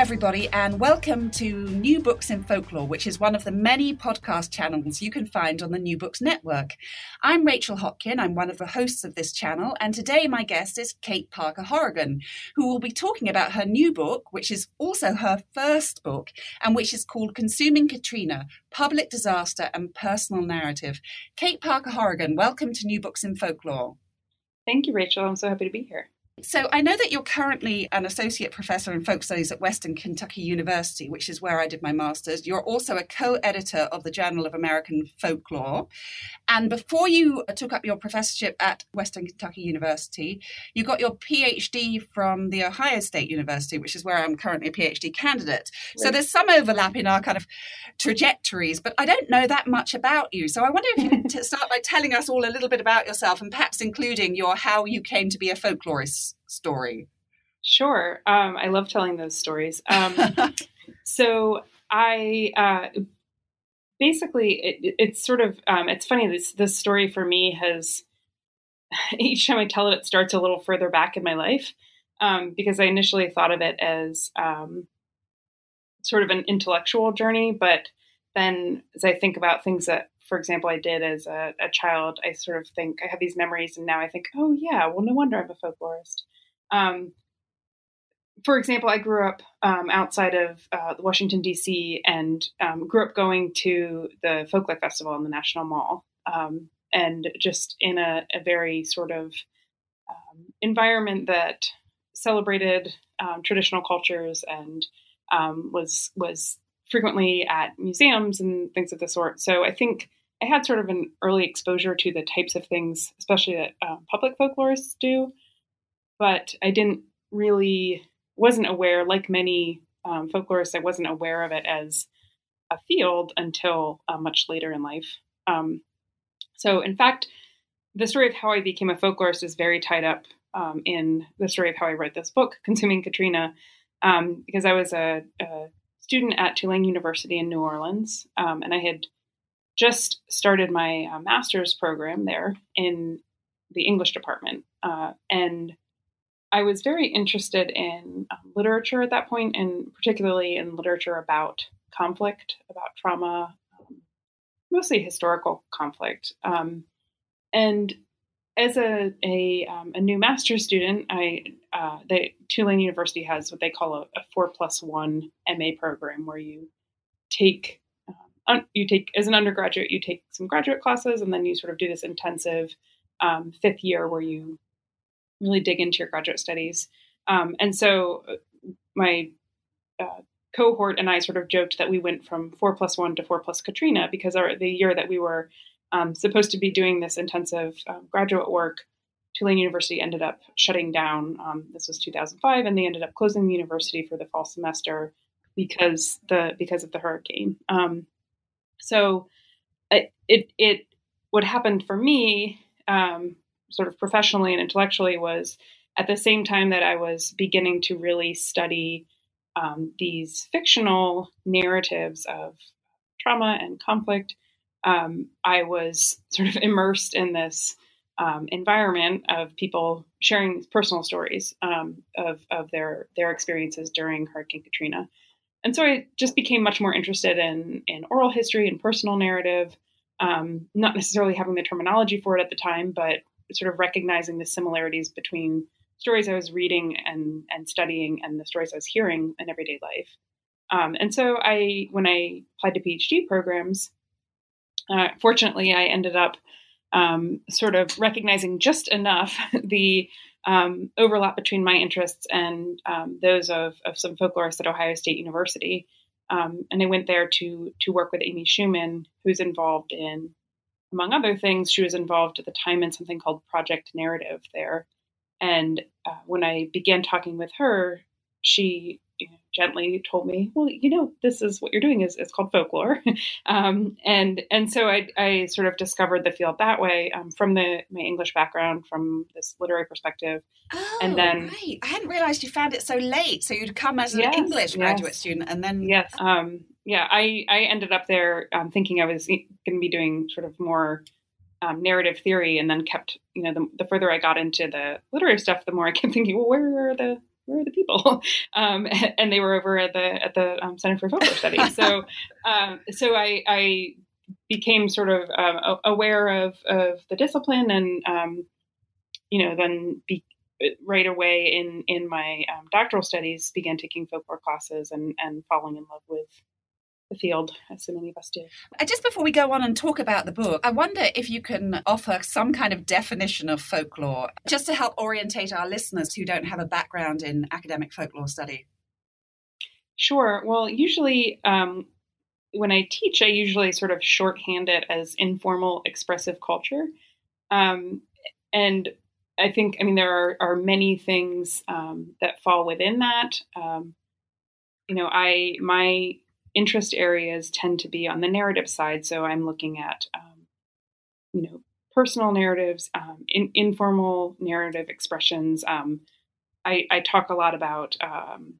Everybody, and welcome to New Books in Folklore, which is one of the many podcast channels you can find on the New Books Network. I'm Rachel Hopkin, I'm one of the hosts of this channel, and today my guest is Kate Parker Horrigan, who will be talking about her new book, which is also her first book, and which is called Consuming Katrina Public Disaster and Personal Narrative. Kate Parker Horrigan, welcome to New Books in Folklore. Thank you, Rachel. I'm so happy to be here. So I know that you're currently an associate professor in folk studies at Western Kentucky University, which is where I did my master's. You're also a co-editor of the Journal of American Folklore. And before you took up your professorship at Western Kentucky University, you got your PhD from the Ohio State University, which is where I'm currently a PhD candidate. Right. So there's some overlap in our kind of trajectories, but I don't know that much about you. So I wonder if you could start by telling us all a little bit about yourself and perhaps including your how you came to be a folklorist story? Sure. Um, I love telling those stories. Um, so I uh, basically, it, it's sort of um, it's funny. This this story for me has each time I tell it, it starts a little further back in my life um, because I initially thought of it as um, sort of an intellectual journey, but then as I think about things that for example, I did as a, a, child, I sort of think I have these memories, and now I think, oh yeah, well, no wonder I'm a folklorist. Um, for example, I grew up um, outside of uh, Washington D.C. and um, grew up going to the Folklife Festival in the National Mall, um, and just in a, a very sort of um, environment that celebrated um, traditional cultures and was was frequently at museums and things of the sort. So I think I had sort of an early exposure to the types of things, especially that uh, public folklorists do, but I didn't really wasn't aware, like many um, folklorists, I wasn't aware of it as a field until uh, much later in life. Um, so, in fact, the story of how I became a folklorist is very tied up um, in the story of how I wrote this book, Consuming Katrina, um, because I was a, a, student at Tulane University in New Orleans, um, and I had just started my uh, master's program there in the English department. Uh, and I was very interested in um, literature at that point, and particularly in literature about conflict, about trauma, um, mostly historical conflict. Um, and as a a, um, a, new master's student, I uh, the Tulane University has what they call a, a four plus one MA program, where you take you take as an undergraduate, you take some graduate classes, and then you sort of do this intensive um, fifth year where you really dig into your graduate studies. Um, and so uh, my uh, cohort and I sort of joked that we went from four plus one to four plus Katrina because our, the year that we were um, supposed to be doing this intensive um, graduate work, Tulane University ended up shutting down. Um, this was 2005, and they ended up closing the university for the fall semester because the because of the hurricane. Um, so it, it, what happened for me, um, sort of professionally and intellectually, was at the same time that I was beginning to really study um, these fictional narratives of trauma and conflict, um, I was sort of immersed in this um, environment of people sharing personal stories um, of, of their their experiences during Hurricane Katrina. And so I just became much more interested in in oral history and personal narrative, um, not necessarily having the terminology for it at the time, but sort of recognizing the similarities between stories I was reading and and studying and the stories I was hearing in everyday life. Um, and so I, when I applied to PhD programs, uh, fortunately, I ended up um, sort of recognizing just enough the um, overlap between my interests and um, those of, of some folklorists at Ohio State University. Um, and I went there to to work with Amy Shuman, who's involved in, among other things, she was involved at the time in something called Project Narrative there. and uh, when I began talking with her, she gently told me, "Well, you know, this is what you're doing is it's called folklore," um, and and so I, I sort of discovered the field that way um, from the my English background, from this literary perspective, oh, and then right. I hadn't realised you found it so late. So you'd come as an yes, English graduate yes. student, and then yes, um, yeah, I I ended up there um, thinking I was going to be doing sort of more um, narrative theory, and then kept you know the, the, further I got into the literary stuff, the more I kept thinking, well, where are the where are the people? Um, and they were over at the at the um, Center for Folklore Studies. So um, so I, I became sort of um, aware of of the discipline, and um, you know then be, right away in in my doctoral studies began taking folklore classes and and falling in love with the field, as so many of us do. Uh, just before we go on and talk about the book, I wonder if you can offer some kind of definition of folklore, just to help orientate our listeners who don't have a background in academic folklore study. Sure. Well, usually um, when I teach, I usually sort of shorthand it as informal expressive culture. Um, and I think, I mean, there are, are many things um, that fall within that. Um, you know, I, my interest areas tend to be on the narrative side. So I'm looking at, um, you know, personal narratives, um, in, informal narrative expressions. Um, I, I, talk a lot about um,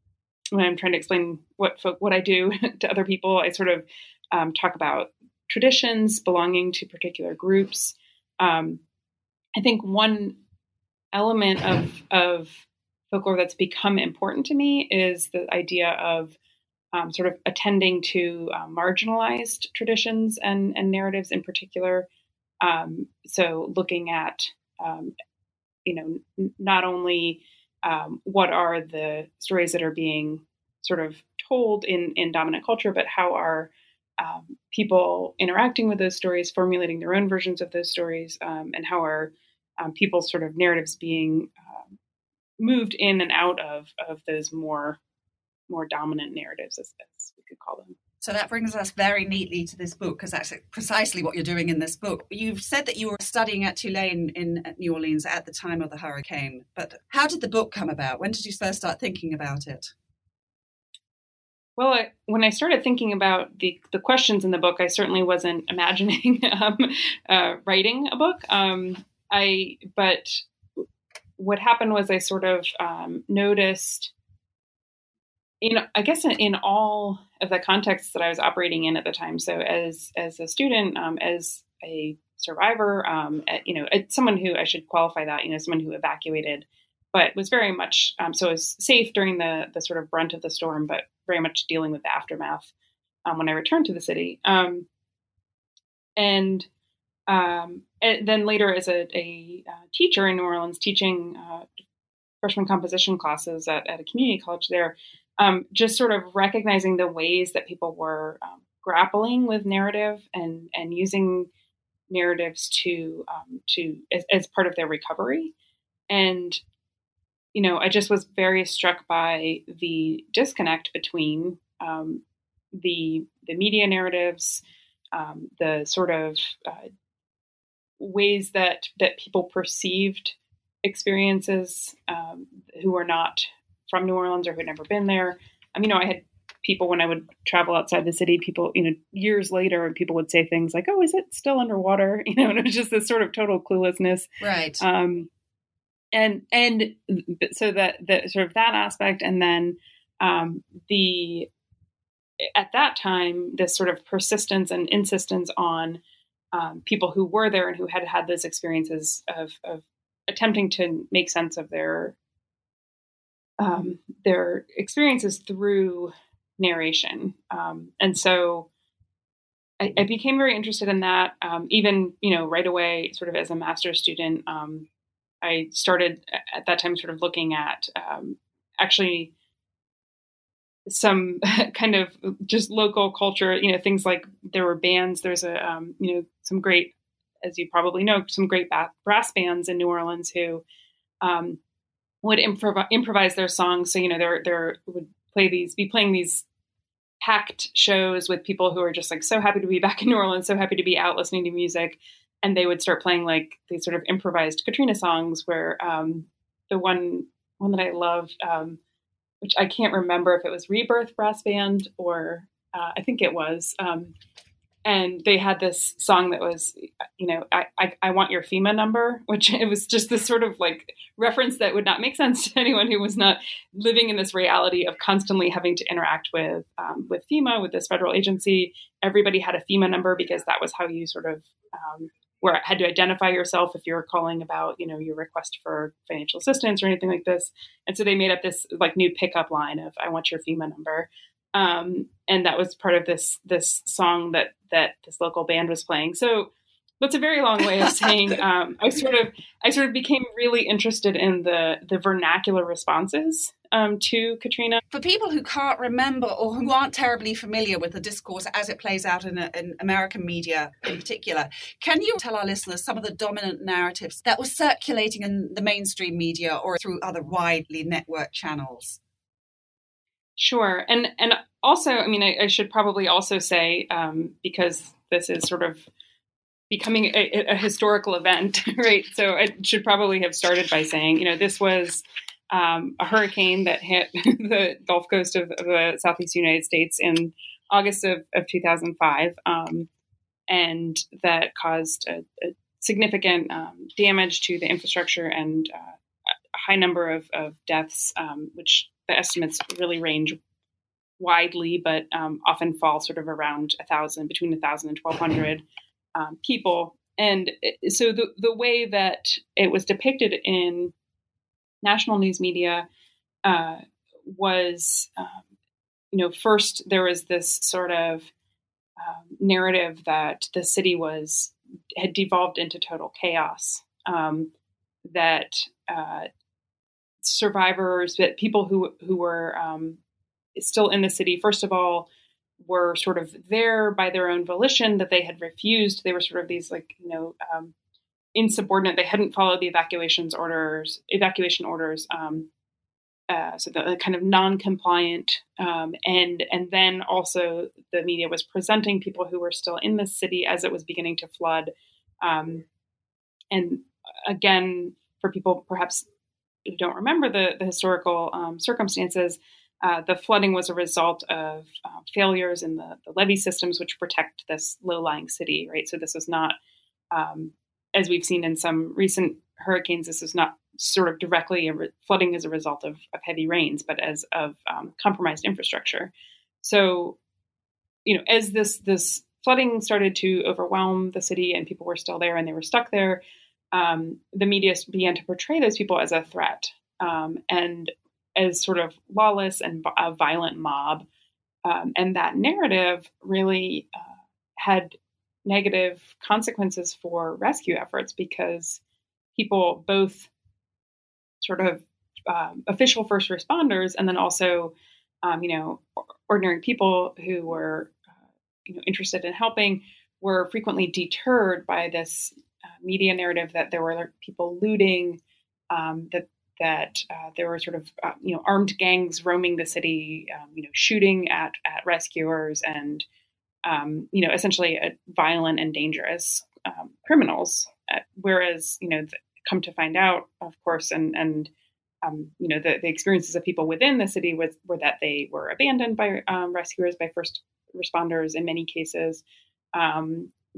when I'm trying to explain what folk, what I do to other people. I sort of um, talk about traditions belonging to particular groups. Um, I think one element of of folklore that's become important to me is the idea of um, sort of attending to uh, marginalized traditions and, and narratives in particular. Um, so looking at, um, you know, n- not only um, what are the stories that are being sort of told in, in dominant culture, but how are um, people interacting with those stories, formulating their own versions of those stories, and how are people's sort of narratives being moved in and out of, of those more more dominant narratives, as, as we could call them. So that brings us very neatly to this book, because that's precisely what you're doing in this book. You've said that you were studying at Tulane in New Orleans at the time of the hurricane, but how did the book come about? When did you first start thinking about it? Well, I, when I started thinking about the, the questions in the book, I certainly wasn't imagining um, uh, writing a book. Um, I, but what happened was I sort of um, noticed know, I guess in, in, all of the contexts that I was operating in at the time. So as as a student, um, as a survivor, um, you know, someone who I should qualify that, you know, someone who evacuated, but was very much um, so was safe during the the sort of brunt of the storm, but very much dealing with the aftermath um, when I returned to the city. Um, and, and, um, then later as a, a, uh, teacher in New Orleans, teaching uh, freshman composition classes at, at a community college there um, just sort of recognizing the ways that people were um, grappling with narrative and and using narratives to um, to as, as, part of their recovery. And you know i just was very struck by the disconnect between um, the the media narratives um, the sort of uh, ways that that people perceived experiences um, who were not from New Orleans or who had never been there. I mean, you know, I had people when I would travel outside the city, people, you know, years later, people would say things like, "Oh, is it still underwater?" You know, and it was just this sort of total cluelessness, right? Um, and and so that that sort of that aspect, and then um, the at that time, this sort of persistence and insistence on um, people who were there and who had had those experiences of, of attempting to make sense of their um, their experiences through narration. Um, and so I, I, became very interested in that. Um, even, you know, right away, sort of as a master's student, um, I started at that time sort of looking at um, actually some kind of just local culture, you know, things like there were bands, there's a, um, you know, some great, as you probably know, some great brass bands in New Orleans who, um, would improv- improvise their songs. So you know, they're they would play these, be playing these packed shows with people who are just like so happy to be back in New Orleans, so happy to be out listening to music, and they would start playing like these sort of improvised Katrina songs where. Um, the one one that I love, um, which I can't remember if it was Rebirth Brass Band or uh, I think it was. Um, and they had this song that was, you know, I, I, I, want your FEMA number, which it was just this sort of like reference that would not make sense to anyone who was not living in this reality of constantly having to interact with um, with FEMA, with this federal agency. Everybody had a FEMA number because that was how you sort of um, had to identify yourself if you were calling about, you know, your request for financial assistance or anything like this. And so they made up this like new pickup line of "I want your FEMA number." Um, and that was part of this this song that that this local band was playing. So that's a very long way of saying um, I sort of I sort of became really interested in the the vernacular responses um, to Katrina. For people who can't remember or who aren't terribly familiar with the discourse as it plays out in, a, in American media in particular, can you tell our listeners some of the dominant narratives that were circulating in the mainstream media or through other widely networked channels? Sure, and and also, I mean, I, I should probably also say um, because this is sort of becoming a, a, historical event, right? So I should probably have started by saying, you know, this was um, a hurricane that hit the Gulf Coast of, of, the southeast United States in August of, of 2005, um, and that caused a, a significant um, damage to the infrastructure and uh, a high number of, of deaths, um, which the estimates really range widely, but um, often fall sort of around a thousand, between a thousand and twelve hundred um, people. And so the the way that it was depicted in national news media uh, was, um, you know, first there was this sort of um, narrative that the city was had devolved into total chaos. Um, that uh, survivors, but people who who were um, still in the city, first of all, were sort of there by their own volition that they had refused. They were sort of these like you know um, insubordinate. They hadn't followed the evacuations orders, evacuation orders. Um, uh, so the, the, kind of non-compliant, um, and and then also the media was presenting people who were still in the city as it was beginning to flood, um, and again for people perhaps who don't remember the the historical um, circumstances, uh, the flooding was a result of uh, failures in the, the, levee systems, which protect this low-lying city, right? So this was not, um, as we've seen in some recent hurricanes, this is not sort of directly re- flooding as a result of, of, heavy rains, but as of um, compromised infrastructure. So, you know, as this this flooding started to overwhelm the city and people were still there and they were stuck there, um, the media began to portray those people as a threat. Um, and as sort of lawless and a violent mob. Um, and that narrative really uh, had negative consequences for rescue efforts because people, both sort of um, official first responders and then also, um, you know, ordinary people who were, uh, you know, interested in helping, were frequently deterred by this media narrative that there were people looting, um, that that uh, there were sort of uh, you know armed gangs roaming the city, um, you know shooting at at rescuers and um, you know essentially violent and dangerous um, criminals. Uh, whereas you know come to find out, of course, and and um, you know the, the experiences of people within the city was were that they were abandoned by um, rescuers by first responders in many cases.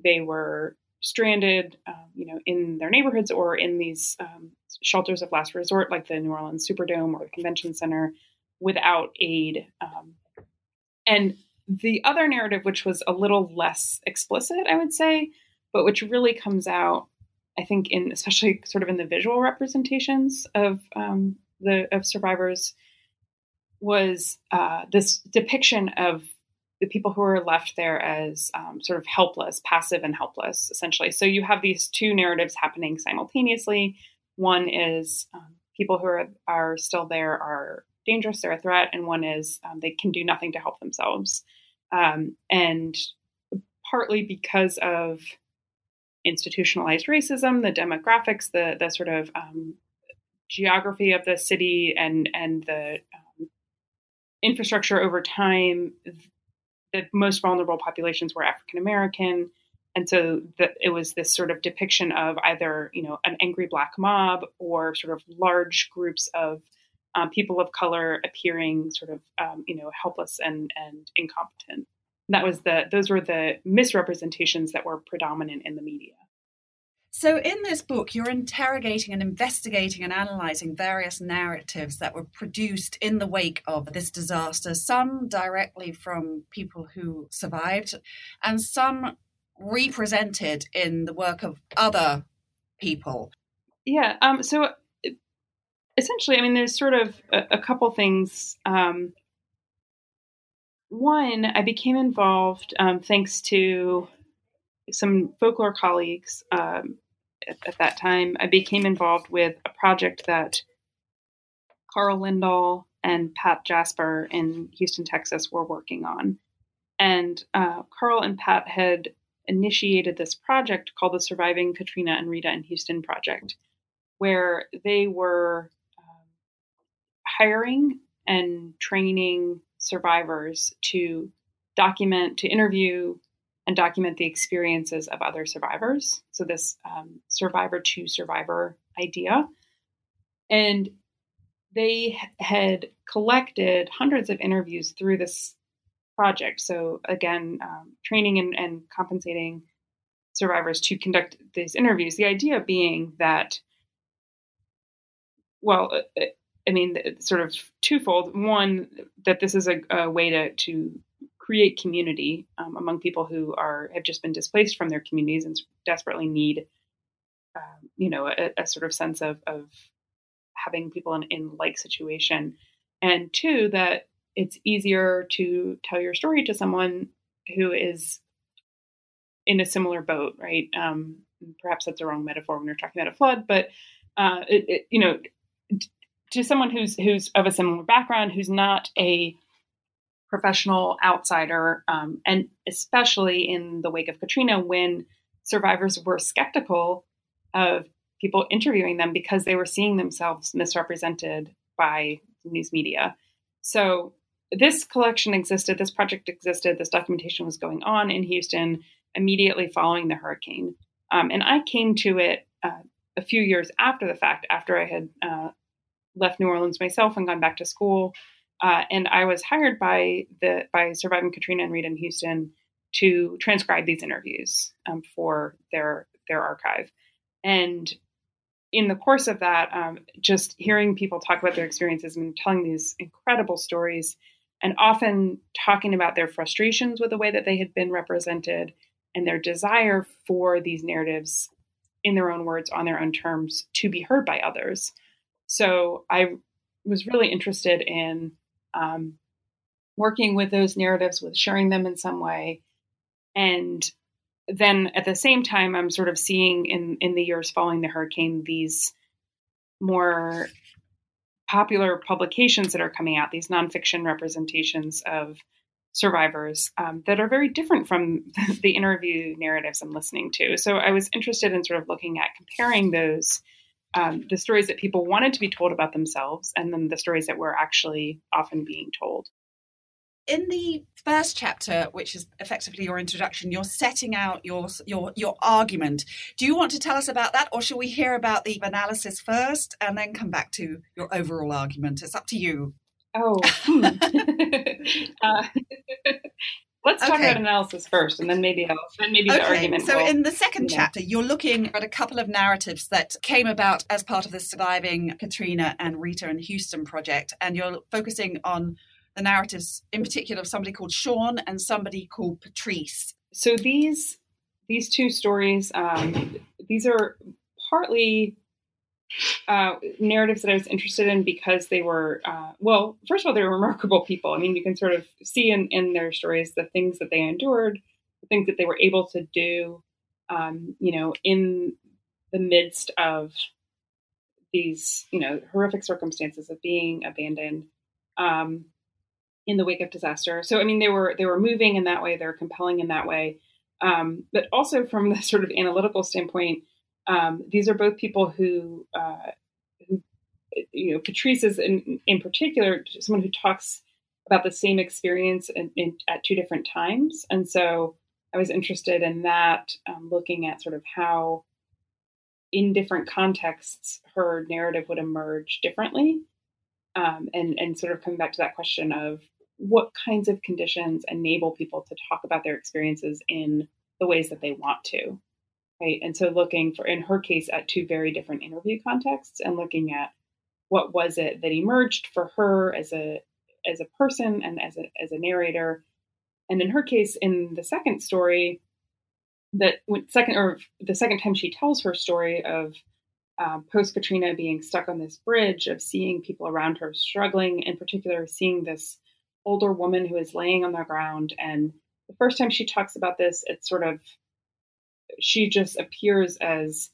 They were stranded, um, you know, in their neighborhoods or in these um, shelters of last resort, like the New Orleans Superdome or the Convention Center, without aid. Um, and the other narrative, which was a little less explicit, I would say, but which really comes out, I think, in especially sort of in the visual representations of um, the of survivors, was uh, this depiction of the people who are left there as um, sort of helpless, passive and helpless, essentially. So you have these two narratives happening simultaneously. One is um, people who are, are still there are dangerous, they're a threat, and one is um, they can do nothing to help themselves. Um, and partly because of institutionalized racism, the demographics, the the sort of um, geography of the city, and and the um, infrastructure over time, the most vulnerable populations were African American, and so the, it was this sort of depiction of either you know an angry black mob or sort of large groups of um, people of color appearing sort of um, you know helpless and and incompetent. And that was the those were the misrepresentations that were predominant in the media. So, in this book, you're interrogating and investigating and analyzing various narratives that were produced in the wake of this disaster, some directly from people who survived, and some represented in the work of other people. Yeah. Um, so, essentially, I mean, there's sort of a, a couple things. Um, one, I became involved um, thanks to some folklore colleagues um, at, at, that time. I became involved with a project that Carl Lindahl and Pat Jasper in Houston, Texas were working on. And uh, Carl and Pat had initiated this project called the Surviving Katrina and Rita in Houston Project, where they were um, hiring and training survivors to document, to interview, and document the experiences of other survivors. So, this um, survivor to survivor idea. And they had collected hundreds of interviews through this project. So, again, um, training and, and compensating survivors to conduct these interviews. The idea being that, well, uh, uh, I mean, sort of twofold. One, that this is a, a way to, to create community um, among people who are have just been displaced from their communities and desperately need, um, you know, a, a, sort of sense of, of having people in, in like situation, and two that it's easier to tell your story to someone who is in a similar boat, right? Um, perhaps that's a wrong metaphor when you're talking about a flood, but uh, it, it, you know, to someone who's who's of a similar background, who's not a professional outsider, um, and especially in the wake of Katrina, when survivors were skeptical of people interviewing them because they were seeing themselves misrepresented by news media. So this collection existed, this project existed, this documentation was going on in Houston immediately following the hurricane. Um, and I came to it uh, a few years after the fact, after I had uh, left New Orleans myself and gone back to school. Uh, and I was hired by the by Surviving Katrina and Rita in Houston to transcribe these interviews um, for their their archive. And in the course of that, um, just hearing people talk about their experiences and telling these incredible stories and often talking about their frustrations with the way that they had been represented and their desire for these narratives in their own words on their own terms to be heard by others so i was really interested in um, working with those narratives with sharing them in some way and then at the same time i'm sort of seeing in in the years following the hurricane these more popular publications that are coming out, these nonfiction representations of survivors um, that are very different from the interview narratives I'm listening to. So I was interested in sort of looking at comparing those. Um, the stories that people wanted to be told about themselves, and then the stories that were actually often being told in the first chapter, which is effectively your introduction, you're setting out your your your argument. Do you want to tell us about that, or shall we hear about the analysis first and then come back to your overall argument? It's up to you. Oh, hmm. uh, let's talk okay. about analysis first, and then maybe I'll, then maybe okay. the argument. So, will, in the second yeah. chapter, you're looking at a couple of narratives that came about as part of the surviving Katrina and Rita and Houston project, and you're focusing on the narratives, in particular, of somebody called Sean and somebody called Patrice. So these these two stories, um, these are partly uh, narratives that I was interested in because they were, uh, well, first of all, they were remarkable people. I mean, you can sort of see in, in their stories the things that they endured, the things that they were able to do, um, you know, in the midst of these, you know, horrific circumstances of being abandoned. Um, in the wake of disaster. So I mean, they were they were moving in that way. They're compelling in that way. Um, but also from the sort of analytical standpoint, um, these are both people who, uh, who you know, Patrice is in, in particular someone who talks about the same experience in, in, at two different times, and so I was interested in that, um, looking at sort of how, in different contexts, her narrative would emerge differently, um, and and sort of coming back to that question of what kinds of conditions enable people to talk about their experiences in the ways that they want to, right? And so looking for, in her case, at two very different interview contexts, and looking at what was it that emerged for her as a as a person and as a as a narrator and in her case, in the second story, that second or the second time she tells her story of uh, post Katrina being stuck on this bridge, of seeing people around her struggling, in particular, seeing this older woman who is laying on the ground. And the first time she talks about this, it's sort of she just appears as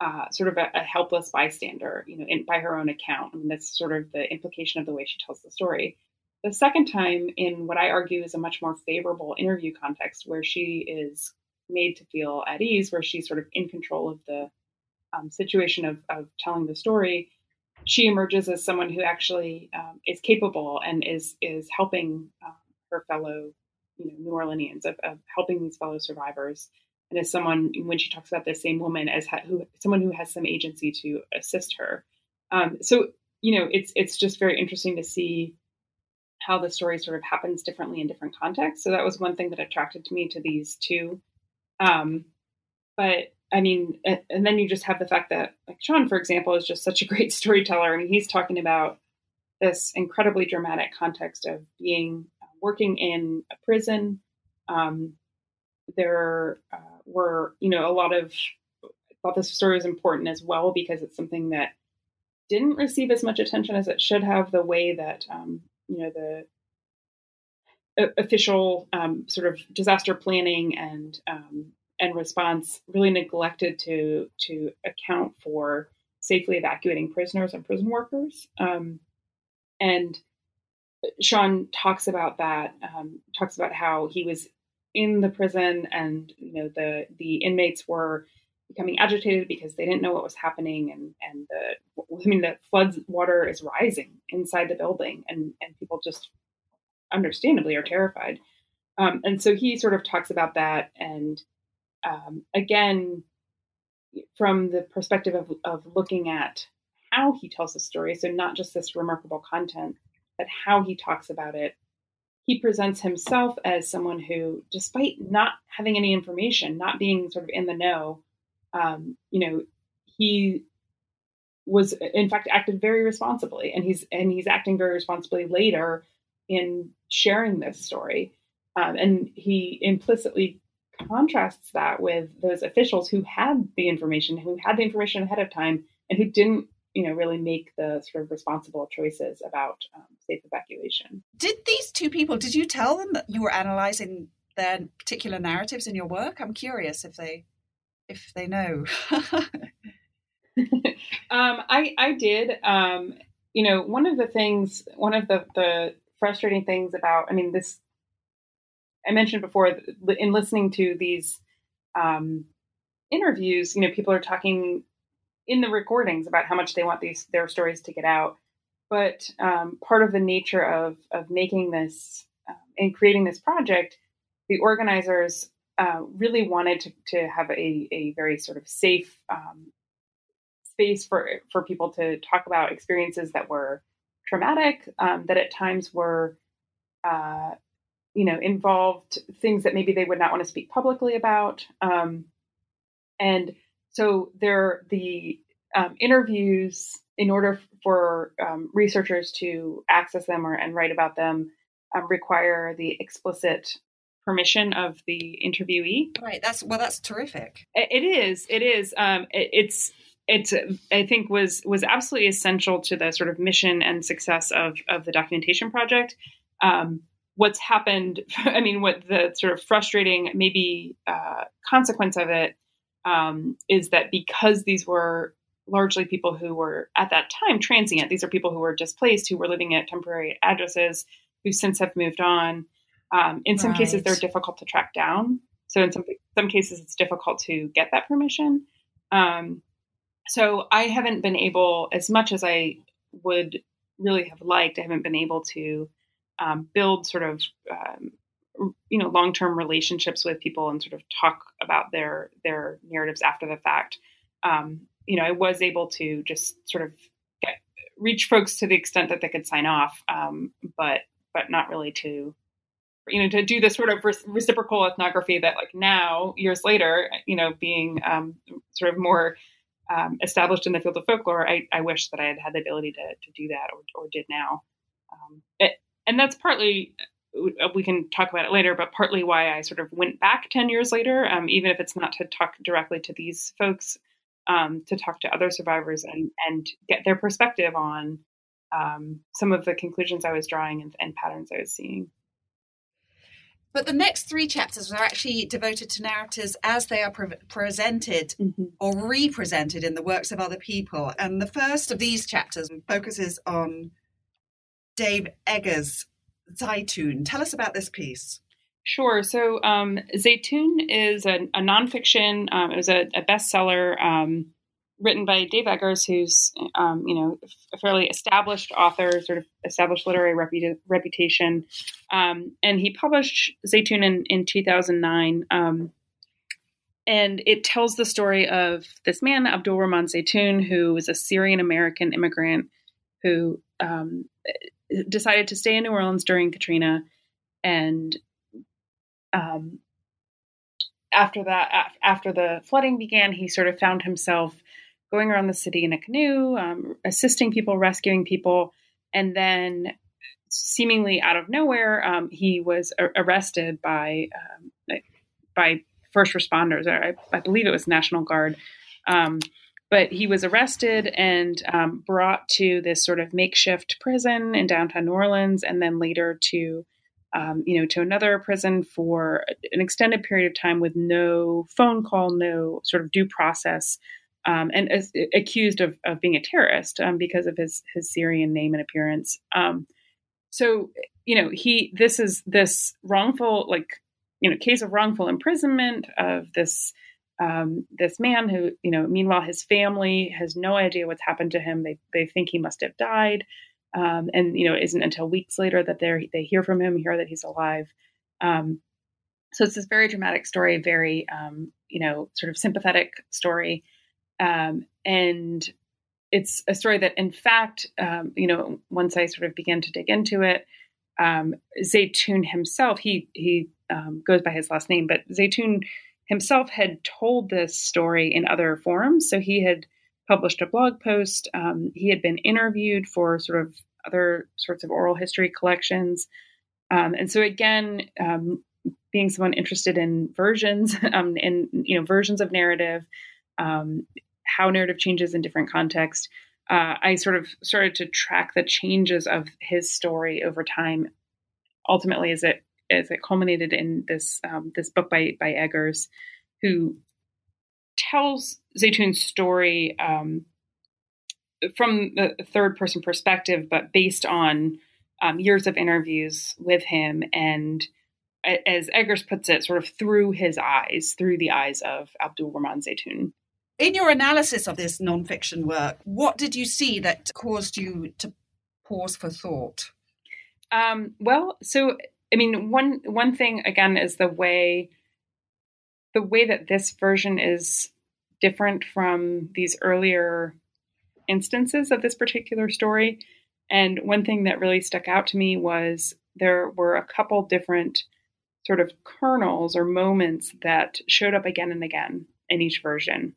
uh, sort of a, a, helpless bystander, you know, in, by her own account. I mean, that's sort of the implication of the way she tells the story. The second time, in what I argue is a much more favorable interview context, where she is made to feel at ease, where she's sort of in control of the um, situation of, of telling the story, she emerges as someone who actually um, is capable and is is helping um, her fellow, you know, New Orleanians of, of, helping these fellow survivors, and as someone when she talks about the same woman as ha- who someone who has some agency to assist her. Um, so you know, it's it's just very interesting to see how the story sort of happens differently in different contexts. So that was one thing that attracted to me to these two. Um, but I mean, and then you just have the fact that, like Sean, for example, is just such a great storyteller. I mean, he's talking about this incredibly dramatic context of being uh, working in a prison. Um, there uh, were, you know, a lot of thought this story was important as well because it's something that didn't receive as much attention as it should have. The way that um, you know the official um, sort of disaster planning and um, and response really neglected to to account for safely evacuating prisoners and prison workers. Um, and Sean talks about that. Um, talks about how he was in the prison, and you know the the inmates were becoming agitated because they didn't know what was happening and and the I mean the floods water is rising inside the building and and people just understandably are terrified. Um, and so he sort of talks about that and um, again from the perspective of, of looking at how he tells the story so not just this remarkable content but how he talks about it he presents himself as someone who despite not having any information not being sort of in the know um, you know, he was in fact acted very responsibly, and he's and he's acting very responsibly later in sharing this story, um, and he implicitly contrasts that with those officials who had the information, who had the information ahead of time, and who didn't you know really make the sort of responsible choices about um, safe evacuation did these two people did you tell them that you were analyzing their particular narratives in your work i'm curious if they if they know? um, I I did. Um, you know, one of the things, one of the the frustrating things about, I mean, this I mentioned before in listening to these um, interviews. You know, people are talking in the recordings about how much they want these their stories to get out. But um, part of the nature of of making this um, and creating this project, the organizers uh, really wanted to, to have a, a very sort of safe um, space for for people to talk about experiences that were traumatic, um, that at times were, uh, you know, involved things that maybe they would not want to speak publicly about, um, and so there the um, interviews in order for um, researchers to access them or and write about them um, require the explicit permission of the interviewee. Right. That's well. That's terrific. it is. It is. Um, it, it's. It's. I think was was absolutely essential to the sort of mission and success of of the documentation project. Um, what's happened? I mean, what the sort of frustrating maybe uh, consequence of it um, is that because these were largely people who were at that time transient. These are people who were displaced, who were living at temporary addresses, who since have moved on. Um, in some right. cases, they're difficult to track down. So in some some cases, it's difficult to get that permission. Um, so I haven't been able, as much as I would really have liked, I haven't been able to um, build sort of um, you know long term relationships with people and sort of talk about their their narratives after the fact. Um, you know, I was able to just sort of get, reach folks to the extent that they could sign off, um, but but not really to you know to do the sort of reciprocal ethnography that like now years later you know being um, sort of more um, established in the field of folklore I, I, wish that i had had the ability to, to do that or, or did now um, it, and that's partly we can talk about it later but partly why i sort of went back 10 years later um, even if it's not to talk directly to these folks um, to talk to other survivors and, and get their perspective on um, some of the conclusions i was drawing and, and patterns i was seeing but the next three chapters are actually devoted to narratives as they are pre- presented mm-hmm. or represented in the works of other people. And the first of these chapters focuses on Dave Eggers' Zeitoun. Tell us about this piece. Sure. So, um, Zeitoun is a, a nonfiction. Um, it was a, a bestseller. Um, written by Dave Eggers, who's um, you know a fairly established author, sort of established literary reputa- reputation, um, and he published Zeitoun in, in 2009. Um, and it tells the story of this man, Abdul Rahman Zeitoun, who was a Syrian American immigrant who um, decided to stay in New Orleans during Katrina, and um, after that, after the flooding began, he sort of found himself going around the city in a canoe, um, assisting people, rescuing people, and then seemingly out of nowhere, um, he was a- arrested by um, by first responders. I, I, believe it was National Guard. But he was arrested and um, brought to this sort of makeshift prison in downtown New Orleans, and then later to, um, you know, to another prison for an extended period of time with no phone call, no sort of due process um, and is accused of, of being a terrorist um, because of his his Syrian name and appearance. Um, so you know he this is this wrongful like you know case of wrongful imprisonment of this um, this man who you know meanwhile his family has no idea what's happened to him. They they think he must have died, um, and you know it isn't until weeks later that they they hear from him, hear that he's alive. Um, so it's this very dramatic story, very you know sort of sympathetic story. Um, and it's a story that, in fact, um, you know, once I sort of began to dig into it, um, Zeitoun himself, he he um, goes by his last name, but Zeitoun himself had told this story in other forums. So he had published a blog post. Um, he had been interviewed for sort of other sorts of oral history collections. Um, and so again, um, being someone interested in versions um, and you know versions of narrative, um, how narrative changes in different contexts. Uh, I sort of started to track the changes of his story over time. Ultimately, as it as it culminated in this um, this book by by Eggers, who tells Zeitoun's story um, from the third person perspective, but based on um, years of interviews with him and as Eggers puts it, sort of through his eyes, through the eyes of Abdul Rahman Zeitoun. In your analysis of this nonfiction work, what did you see that caused you to pause for thought? Um, well, so I mean, one one thing again is the way the way that this version is different from these earlier instances of this particular story. And one thing that really stuck out to me was there were a couple different sort of kernels or moments that showed up again and again in each version.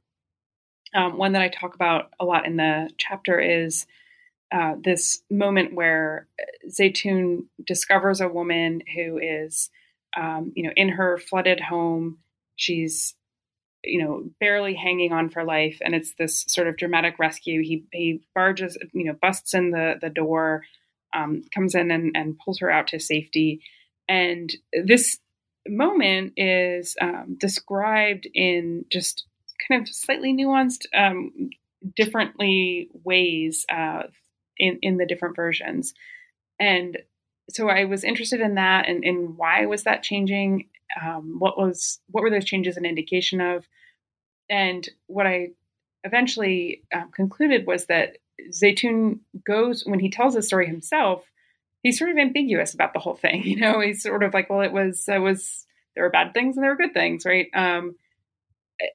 Um, one that I talk about a lot in the chapter is uh, this moment where Zeitoun discovers a woman who is, um, you know, in her flooded home. She's, you know, barely hanging on for life, and it's this sort of dramatic rescue. He he barges, you know, busts in the the door, um, comes in and, and pulls her out to safety, and this moment is um, described in just kind of slightly nuanced, um, differently ways uh, in in the different versions, and so I was interested in that and, and why was that changing? Um, what was what were those changes an indication of? And what I eventually um, concluded was that Zeitoun goes when he tells the story himself. he's sort of ambiguous about the whole thing. You know, he's sort of like, well, it was, it was, there were bad things and there were good things, right? Um,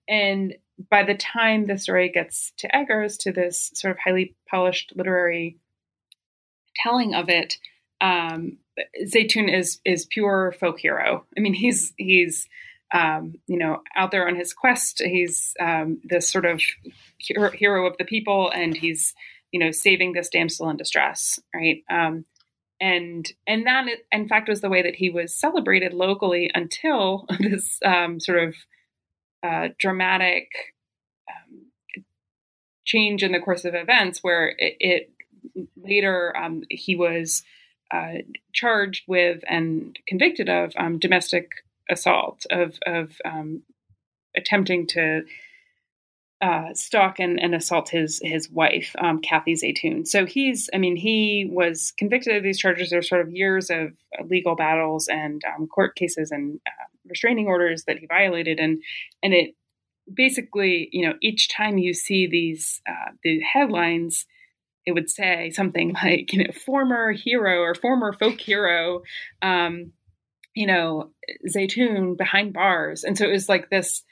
and by the time the story gets to Eggers, to this sort of highly polished literary telling of it, um, Zeitoun is is pure folk hero. I mean, he's he's um, you know out there on his quest. He's um, this sort of hero of the people, and he's you know saving this damsel in distress, right? Um, and and that in fact was the way that he was celebrated locally until this um, sort of dramatic um, change in the course of events, where it, it later um, he was uh, charged with and convicted of um, domestic assault, of of um, attempting to uh, stalk and, and assault his his wife, um, Kathy Zeitoun. So he's, I mean, he was convicted of these charges. There's sort of years of legal battles and um, court cases and uh, restraining orders that he violated, and and it basically, you know, each time you see these uh, the headlines, it would say something like, you know, former hero or former folk hero, um, you know, Zeitoun behind bars, and so it was like this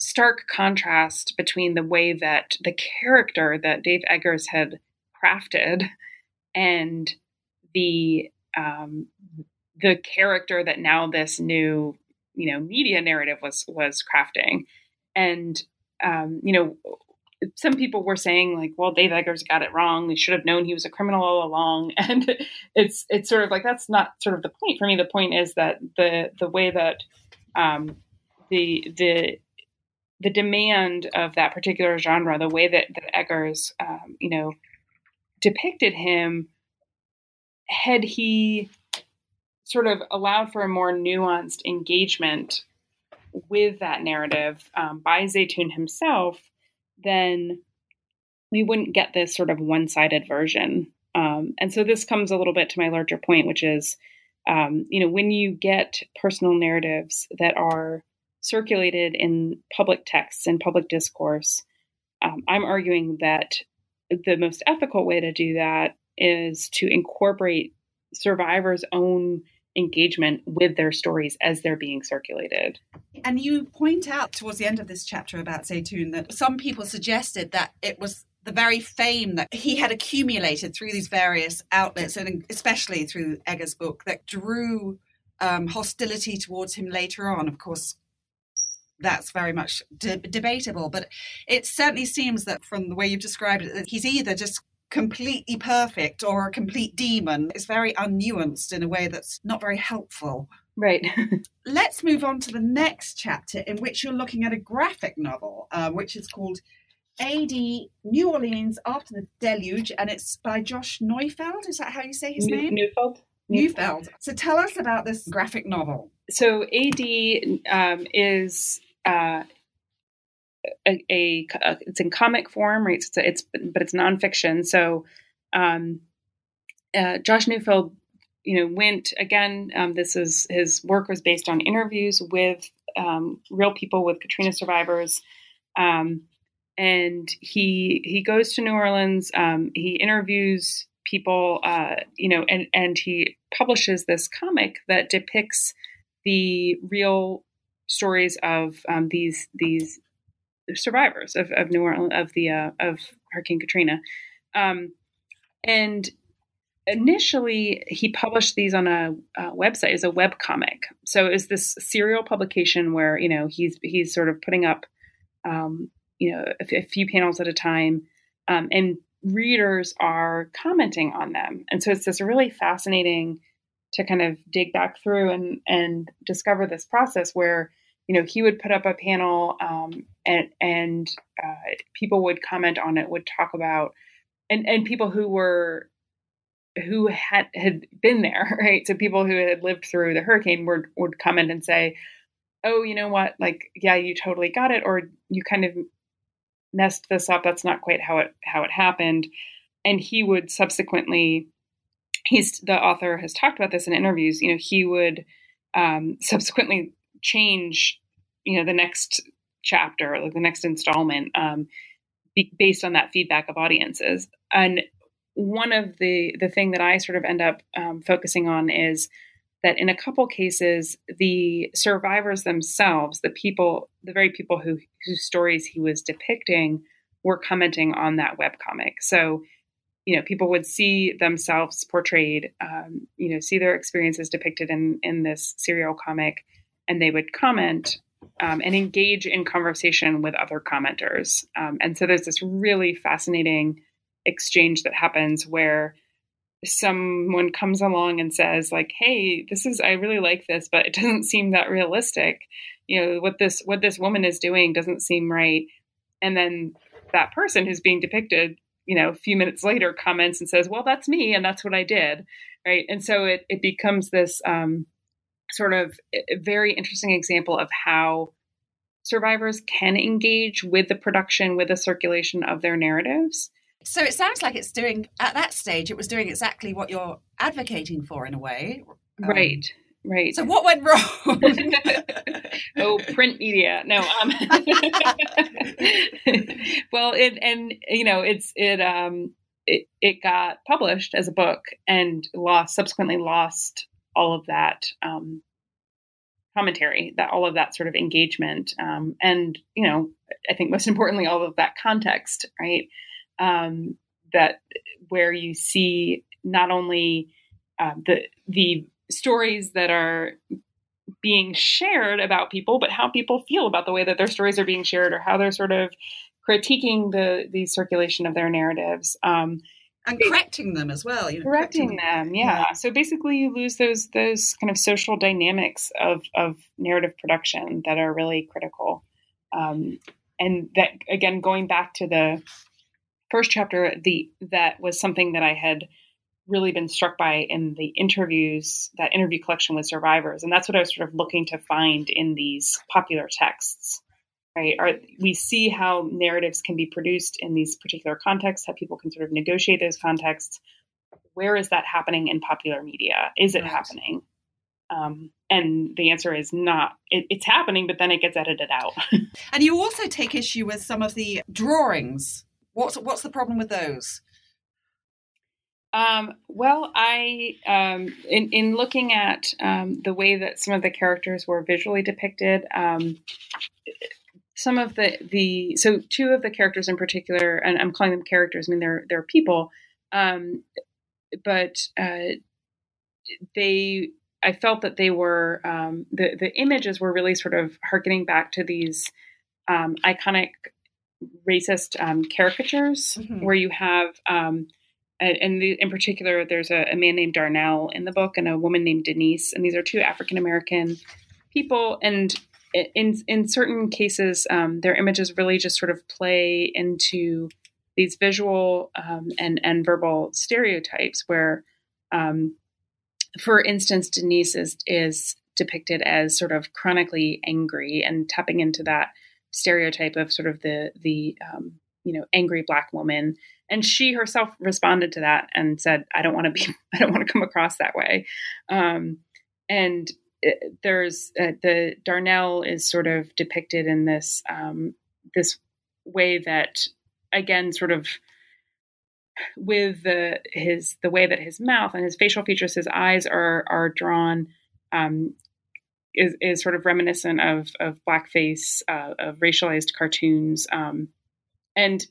stark contrast between the way that the character that Dave Eggers had crafted and the um, the character that now this new you know media narrative was was crafting. And um, you know some people were saying like well dave eggers got it wrong. They should have known he was a criminal all along. And it's it's sort of like that's not sort of the point for me. The point is that the the way that um, the the the demand of that particular genre, the way that, that Eggers, um, you know, depicted him, had he sort of allowed for a more nuanced engagement with that narrative um, by Zeitoun himself, then we wouldn't get this sort of one-sided version. Um, and so this comes a little bit to my larger point, which is, um, you know, when you get personal narratives that are circulated in public texts and public discourse, um, I'm arguing that the most ethical way to do that is to incorporate survivors' own engagement with their stories as they're being circulated. And you point out towards the end of this chapter about Zeitoun that some people suggested that it was the very fame that he had accumulated through these various outlets, and especially through Eggers' book, that drew um, hostility towards him later on. Of course, that's very much de- debatable. But it certainly seems that from the way you've described it, that he's either just completely perfect or a complete demon. It's very unnuanced in a way that's not very helpful. Right. Let's move on to the next chapter, in which you're looking at a graphic novel, uh, which is called AD New Orleans After the Deluge, and it's by Josh Neufeld. Is that how you say his New- name? Neufeld. Neufeld. So tell us about this graphic novel. So AD um, is uh, a, a, a, it's in comic form, right? It's, it's but it's nonfiction. So um, uh, Josh Neufeld, you know, went again. Um, this is his work was based on interviews with um, real people, with Katrina survivors, um, and he he goes to New Orleans. Um, he interviews people, uh, you know, and and he publishes this comic that depicts the real stories of um, these these survivors of, of New Orleans of the uh, of Hurricane Katrina, um, and initially he published these on a, a website as a web comic. So it was this serial publication where you know he's he's sort of putting up um, you know a, a, few panels at a time, um, and readers are commenting on them, and so it's this really fascinating to kind of dig back through and and discover this process where you know, he would put up a panel um, and and uh, people would comment on it, would talk about, and and people who were who had had been there, right? So people who had lived through the hurricane would would comment and say, "Oh, you know what? Like, yeah, you totally got it, or you kind of messed this up. That's not quite how it how it happened." And he would subsequently, he's the author has talked about this in interviews. You know, he would um, subsequently change you know the next chapter like the next installment um, be, based on that feedback of audiences and one of the the thing that I sort of end up um, focusing on is that in a couple cases, the survivors themselves, the people, the very people who whose stories he was depicting, were commenting on that webcomic. So, you know, people would see themselves portrayed, um, you know, see their experiences depicted in in this serial comic, and they would comment um, and engage in conversation with other commenters. Um, and so there's this really fascinating exchange that happens where someone comes along and says like hey this is i really like this but it doesn't seem that realistic. You know what this what this woman is doing doesn't seem right. And then that person who's being depicted you know a few minutes later comments and says well that's me and that's what i did. Right? And so it, it becomes this um, sort of a very interesting example of how survivors can engage with the production with the circulation of their narratives so it sounds like it's doing at that stage. It was doing exactly what you're advocating for in a way. Um, right. Right. So what went wrong? oh, print media. No. Um, well, it and you know it's it um it it got published as a book and lost subsequently lost all of that um commentary that all of that sort of engagement um and you know I think most importantly all of that context right um, that where you see not only uh, the the stories that are being shared about people, but how people feel about the way that their stories are being shared, or how they're sort of critiquing the the circulation of their narratives. Um, and correcting them as well. You know, correcting, correcting them, yeah. yeah. So basically, you lose those those kind of social dynamics of of narrative production that are really critical. Um, and that again, going back to the first chapter, the that was something that I had really been struck by in the interviews, that interview collection with survivors, and that's what I was sort of looking to find in these popular texts. Right? Are, we see how narratives can be produced in these particular contexts, how people can sort of negotiate those contexts. Where is that happening in popular media? Is it right. happening? Um, and the answer is not. It, it's happening, but then it gets edited out. and you also take issue with some of the drawings What's what's the problem with those? Um, well, I um, in in looking at um, the way that some of the characters were visually depicted, um, some of the the so two of the characters in particular, and I'm calling them characters. I mean, they're they're people, um, but uh, they I felt that they were um, the the images were really sort of harkening back to these iconic racist um, caricatures mm-hmm. where you have um, and the, in particular there's a, a, man named darnell in the book and a woman named denise and these are two african american people and in in certain cases um, their images really just sort of play into these visual um, and and verbal stereotypes where um, for instance denise is is depicted as sort of chronically angry and tapping into that stereotype of sort of the the um, you know angry black woman. And she herself responded to that and said i don't want to be i don't want to come across that way. Um, and there's uh, the darnell is sort of depicted in this um, this way that again sort of with the his the way that his mouth and his facial features his eyes are are drawn um, is, is sort of reminiscent of of blackface, uh, of racialized cartoons, um, and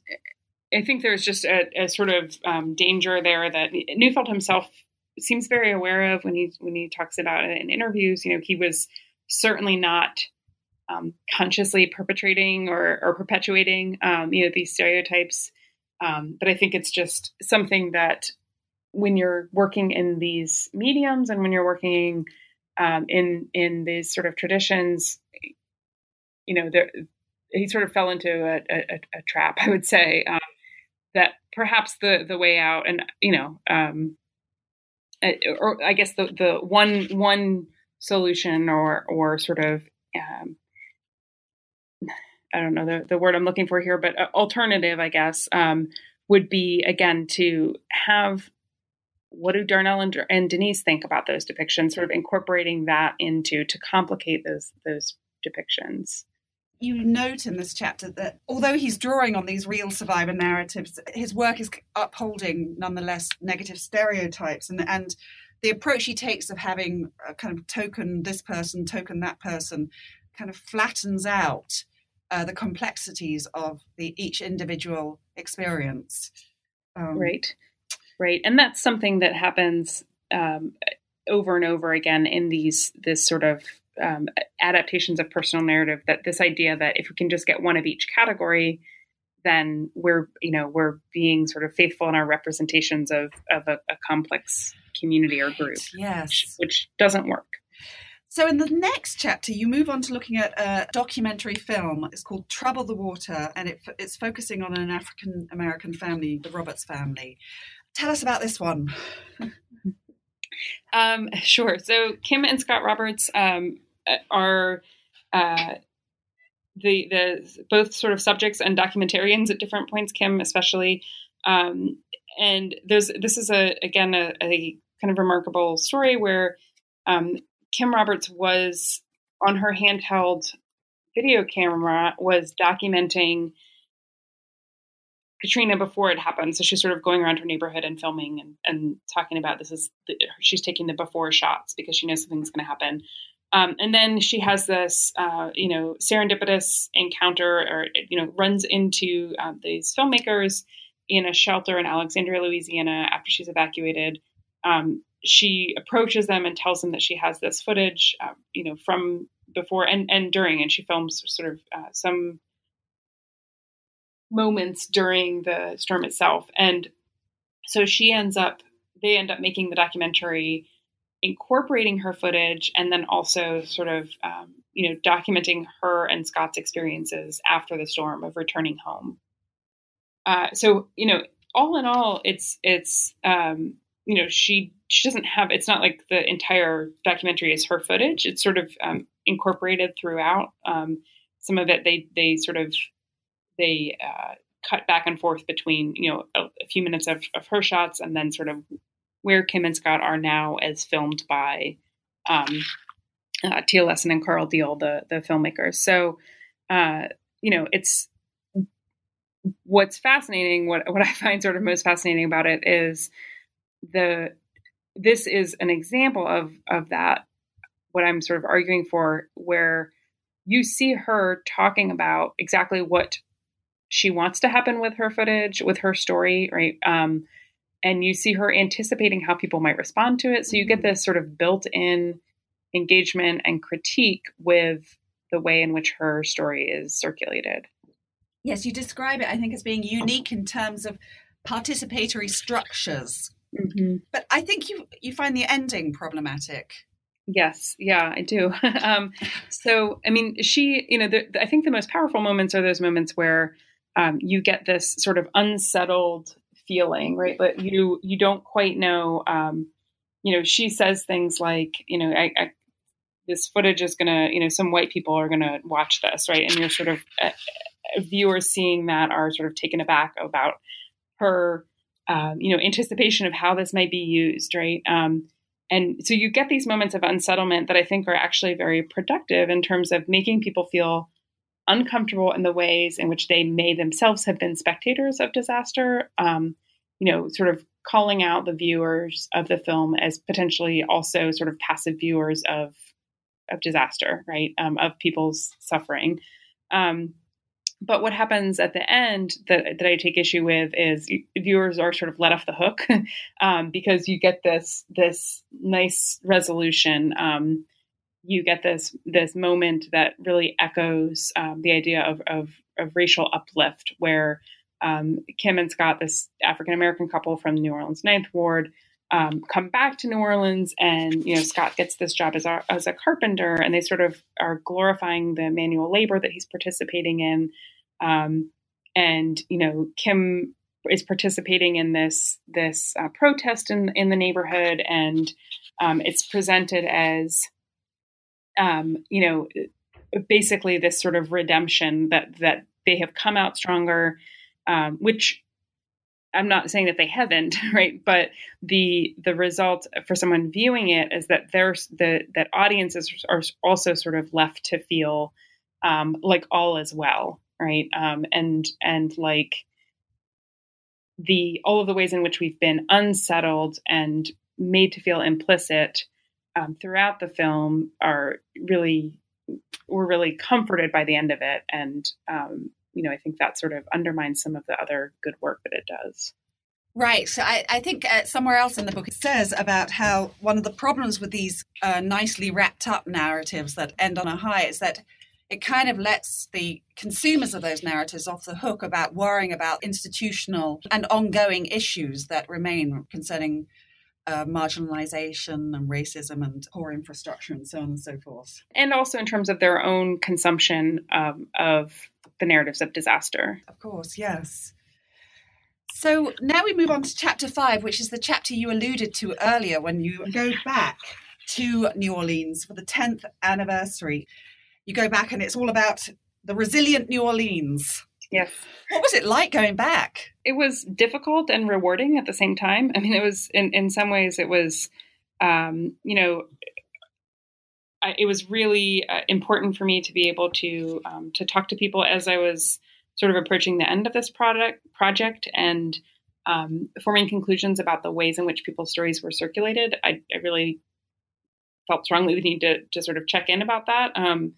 I think there's just a, a sort of um, danger there that Neufeld himself seems very aware of when he when he talks about it in interviews. You know, he was certainly not um, consciously perpetrating or, or perpetuating um, you know these stereotypes, um, but I think it's just something that when you're working in these mediums and when you're working um, in in these sort of traditions, you know, there, he sort of fell into a, a, a trap, I would say, um, that perhaps the the way out, and you know, um, or I guess the the one one solution or or sort of um, I don't know the, the word I'm looking for here, but alternative, I guess, um, would be again to have what do Darnell and, and Denise think about those depictions? Sort of incorporating that into to complicate those those depictions. You note in this chapter that although he's drawing on these real survivor narratives, his work is upholding nonetheless negative stereotypes and and the approach he takes of having a kind of token this person, token that person, kind of flattens out uh, the complexities of the each individual experience. Um, right, right, and that's something that happens um, over and over again in these this sort of um, adaptations of personal narrative. That this idea that if we can just get one of each category, then we're you know we're being sort of faithful in our representations of of a, a complex community or group. Yes, which, which doesn't work. So, in the next chapter, you move on to looking at a documentary film. It's called Trouble the Water, and it, it's focusing on an African American family, the Roberts family. Tell us about this one. um, sure. So, Kim and Scott Roberts um, are uh, the the both sort of subjects and documentarians at different points. Kim, especially, um, and there's this is a again a, a kind of remarkable story where um, Kim Roberts was on her handheld video camera was documenting Katrina before it happened. So she's sort of going around her neighborhood and filming and, and talking about this is the, she's taking the before shots because she knows something's going to happen. Um, and then she has this, uh, you know, serendipitous encounter, or you know, runs into uh, these filmmakers in a shelter in Alexandria, Louisiana, after she's evacuated. Um, she approaches them and tells them that she has this footage, uh, you know, from before and, and during, and she films sort of uh, some moments during the storm itself. And so she ends up, they end up making the documentary incorporating her footage and then also sort of, um, you know, documenting her and Scott's experiences after the storm of returning home. Uh, so, you know, all in all, it's, it's, um, you know, she she doesn't have it's not like the entire documentary is her footage it's sort of um, incorporated throughout um, some of it they they sort of they uh, cut back and forth between you know a, a, few minutes of, of her shots and then sort of where kim and scott are now as filmed by um, uh, Tia Lessin and Carl Deal, the the filmmakers. So, uh, you know, it's what's fascinating. What what I find sort of most fascinating about it is the this is an example of of that what i'm sort of arguing for where you see her talking about exactly what she wants to happen with her footage with her story right um, and you see her anticipating how people might respond to it so you get this sort of built-in engagement and critique with the way in which her story is circulated yes you describe it i think as being unique in terms of participatory structures Mm-hmm. But I think you you find the ending problematic. Yes, yeah, I do. um, so, I mean, she, you know, the, I think the most powerful moments are those moments where um, you get this sort of unsettled feeling, right? But you you don't quite know. Um, you know, she says things like, you know, I, I, this footage is gonna, you know, some white people are gonna watch this, right? And you're sort of uh, viewers seeing that are sort of taken aback about her um, you know, anticipation of how this might be used, right? Um, and so you get these moments of unsettlement that I think are actually very productive in terms of making people feel uncomfortable in the ways in which they may themselves have been spectators of disaster. Um, you know, sort of calling out the viewers of the film as potentially also sort of passive viewers of of disaster, right? Um, of people's suffering. Um, but what happens at the end that, that I take issue with is viewers are sort of let off the hook um, because you get this this nice resolution. Um, you get this this moment that really echoes um, the idea of, of, of racial uplift, where um, Kim and Scott, this African American couple from New Orleans Ninth Ward, um, come back to New Orleans, and you know Scott gets this job as a, as a carpenter, and they sort of are glorifying the manual labor that he's participating in. Um, and you know, Kim is participating in this this uh, protest in in the neighborhood, and um, it's presented as um, you know basically this sort of redemption that that they have come out stronger, um, which I'm not saying that they haven't, right? But the the result for someone viewing it is that there's the that audiences are also sort of left to feel um, like all is well, right? Um, and and like the all of the ways in which we've been unsettled and made to feel implicit um, throughout the film are really we're really comforted by the end of it, and um, you know I think that sort of undermines some of the other good work that it does. Right. So I, I think uh, somewhere else in the book it says about how one of the problems with these uh, nicely wrapped up narratives that end on a high is that it kind of lets the consumers of those narratives off the hook about worrying about institutional and ongoing issues that remain concerning uh, marginalization and racism and poor infrastructure and so on and so forth. And also in terms of their own consumption um, of the narratives of disaster. Of course, yes. So now we move on to chapter five, which is the chapter you alluded to earlier when you go back to New Orleans for the 10th anniversary you go back and it's all about the resilient New Orleans. Yes. What was it like going back? It was difficult and rewarding at the same time. I mean, it was in in some ways it was, um, you know, I, it was really uh, important for me to be able to um, to talk to people as I was sort of approaching the end of this product project and um, forming conclusions about the ways in which people's stories were circulated. I, I really felt strongly we need to to sort of check in about that. Um,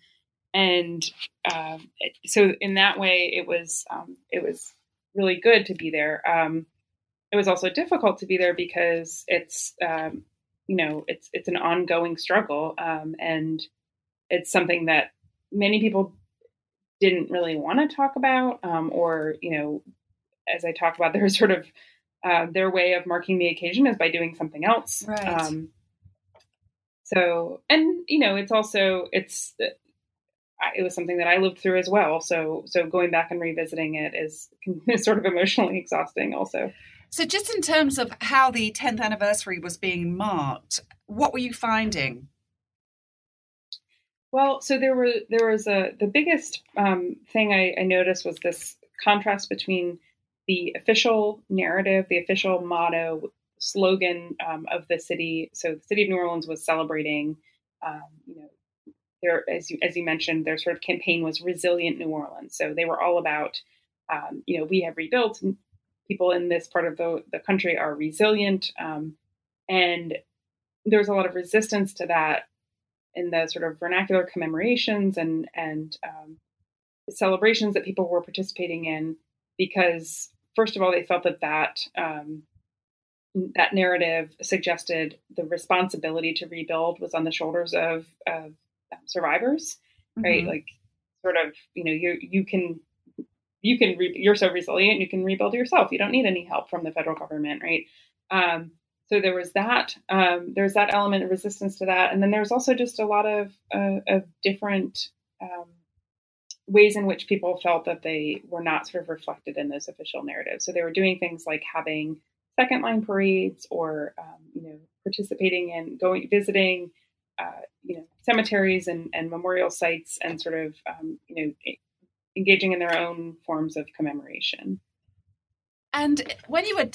and uh, so in that way, it was um, it was really good to be there. Um, it was also difficult to be there because it's um, you know it's it's an ongoing struggle, um, and it's something that many people didn't really want to talk about, um, or you know, as I talked about, their sort of uh, their way of marking the occasion is by doing something else. Right. Um, so, and you know, it's also it's it was something that I lived through as well. So so going back and revisiting it is, is sort of emotionally exhausting also. So just in terms of how the 10th anniversary was being marked, what were you finding? Well, so there were there was a the biggest um, thing I, I noticed was this contrast between the official narrative, the official motto, slogan um, of the city. So the city of New Orleans was celebrating, um, you know, as you as you mentioned, their sort of campaign was resilient New Orleans. So they were all about, um, you know, we have rebuilt. People in this part of the, the country are resilient, um, and there's a lot of resistance to that in the sort of vernacular commemorations and and um, celebrations that people were participating in because first of all they felt that that um, that narrative suggested the responsibility to rebuild was on the shoulders of, of survivors, mm-hmm. right? Like sort of, you know, you you can you can re- you're so resilient, you can rebuild yourself. You don't need any help from the federal government, right? Um, so there was that. Um, there's that element of resistance to that, and then there's also just a lot of uh, of different um, ways in which people felt that they were not sort of reflected in those official narratives. So they were doing things like having second line parades, or um, you know, participating in going visiting uh, you know cemeteries and, and memorial sites and sort of um, you know engaging in their own forms of commemoration. And when you were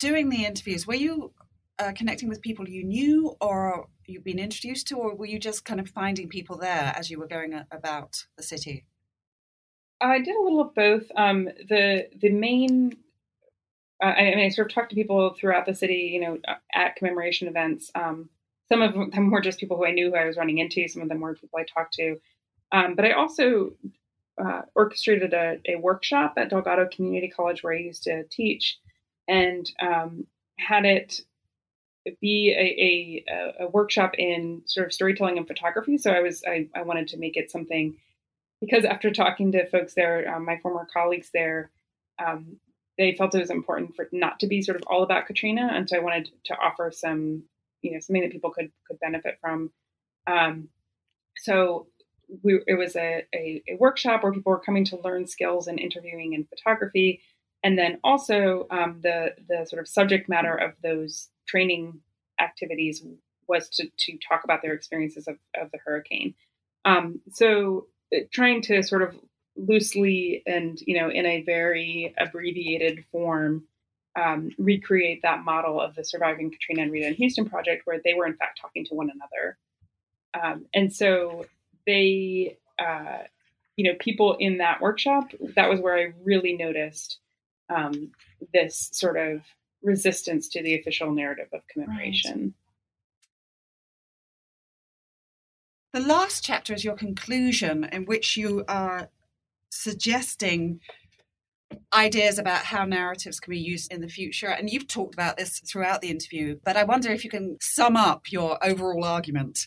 doing the interviews, were you uh, connecting with people you knew or you've been introduced to, or were you just kind of finding people there as you were going about the city? I did a little of both. Um, the the main, uh, I, I, mean, I sort of talked to people throughout the city, you know, at commemoration events. Um, some of them were just people who I knew who I was running into. Some of them were people I talked to. Um, but I also uh, orchestrated a, a, workshop at Delgado Community College where I used to teach, and um, had it be a, a, a, workshop in sort of storytelling and photography. So I was I, I wanted to make it something because after talking to folks there, um, my former colleagues there, um, they felt it was important for not to be sort of all about Katrina, and so I wanted to offer some you know something that people could could benefit from. Um, so we, it was a, a, a, workshop where people were coming to learn skills in interviewing and photography, and then also um, the the sort of subject matter of those training activities was to to talk about their experiences of, of the hurricane. Um, so uh, trying to sort of loosely and you know in a very abbreviated form um, recreate that model of the surviving Katrina and Rita and Houston project, where they were in fact talking to one another. Um, and so they uh, you know, people in that workshop, that was where I really noticed um, this sort of resistance to the official narrative of commemoration. Right. The last chapter is your conclusion, in which you are suggesting ideas about how narratives can be used in the future. And you've talked about this throughout the interview, but I wonder if you can sum up your overall argument.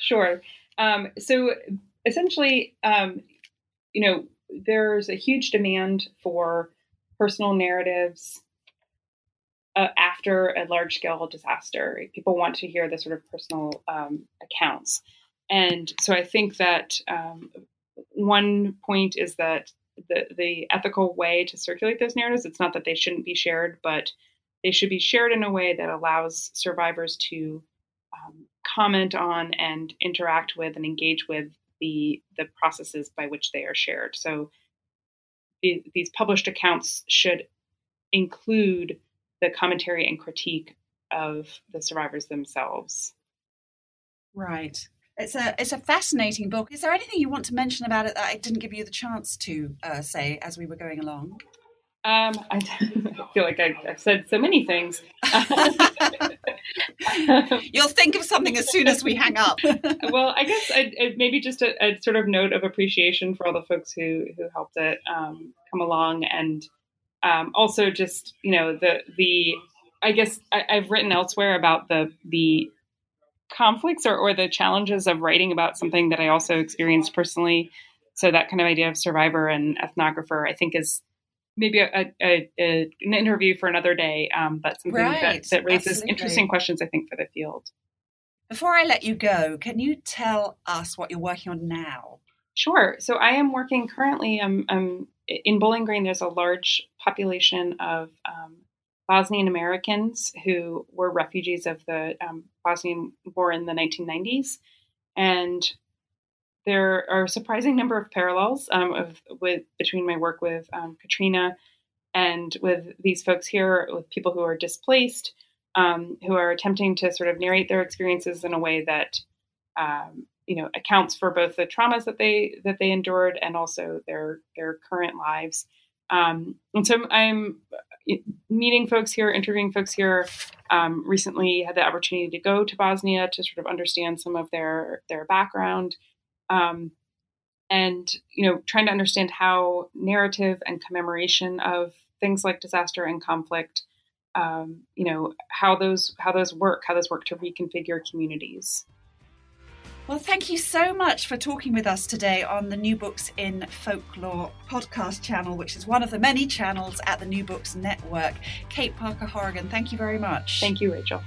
Sure. Um, so essentially, um, you know, there's a huge demand for personal narratives uh, after a large scale disaster. People want to hear the sort of personal um, accounts. And so I think that um, one point is that the, the ethical way to circulate those narratives, it's not that they shouldn't be shared, but they should be shared in a way that allows survivors to um, comment on and interact with and engage with the, the processes by which they are shared. So the, these published accounts should include the commentary and critique of the survivors themselves. Right. It's a it's a fascinating book. Is there anything you want to mention about it that I didn't give you the chance to uh, say as we were going along? Um, I, I feel like I, have said so many things. You'll think of something as soon as we hang up. well, I guess I, I, maybe just a, a, sort of note of appreciation for all the folks who who helped it um, come along, and um, also just you know the the I guess I, I've written elsewhere about the the conflicts or, or the challenges of writing about something that I also experienced personally. So that kind of idea of survivor and ethnographer, I think, is maybe a, a, a an interview for another day, um, but something right. that, that raises Absolutely. interesting questions, I think, for the field. Before I let you go, can you tell us what you're working on now? Sure. So I am working currently. Um, um, in Bowling Green, there's a large population of um, Bosnian Americans who were refugees of the um, Bosnian War in the 1990s, and there are a surprising number of parallels um, of, with between my work with um, Katrina and with these folks here, with people who are displaced, um, who are attempting to sort of narrate their experiences in a way that um, you know accounts for both the traumas that they that they endured and also their their current lives. Um, and so I'm meeting folks here, interviewing folks here. Um, recently, had the opportunity to go to Bosnia to sort of understand some of their their background, um, and you know, trying to understand how narrative and commemoration of things like disaster and conflict, um, you know, how those how those work, how those work to reconfigure communities. Well, thank you so much for talking with us today on the New Books in Folklore podcast channel, which is one of the many channels at the New Books Network. Kate Parker Horigan, thank you very much. Thank you, Rachel.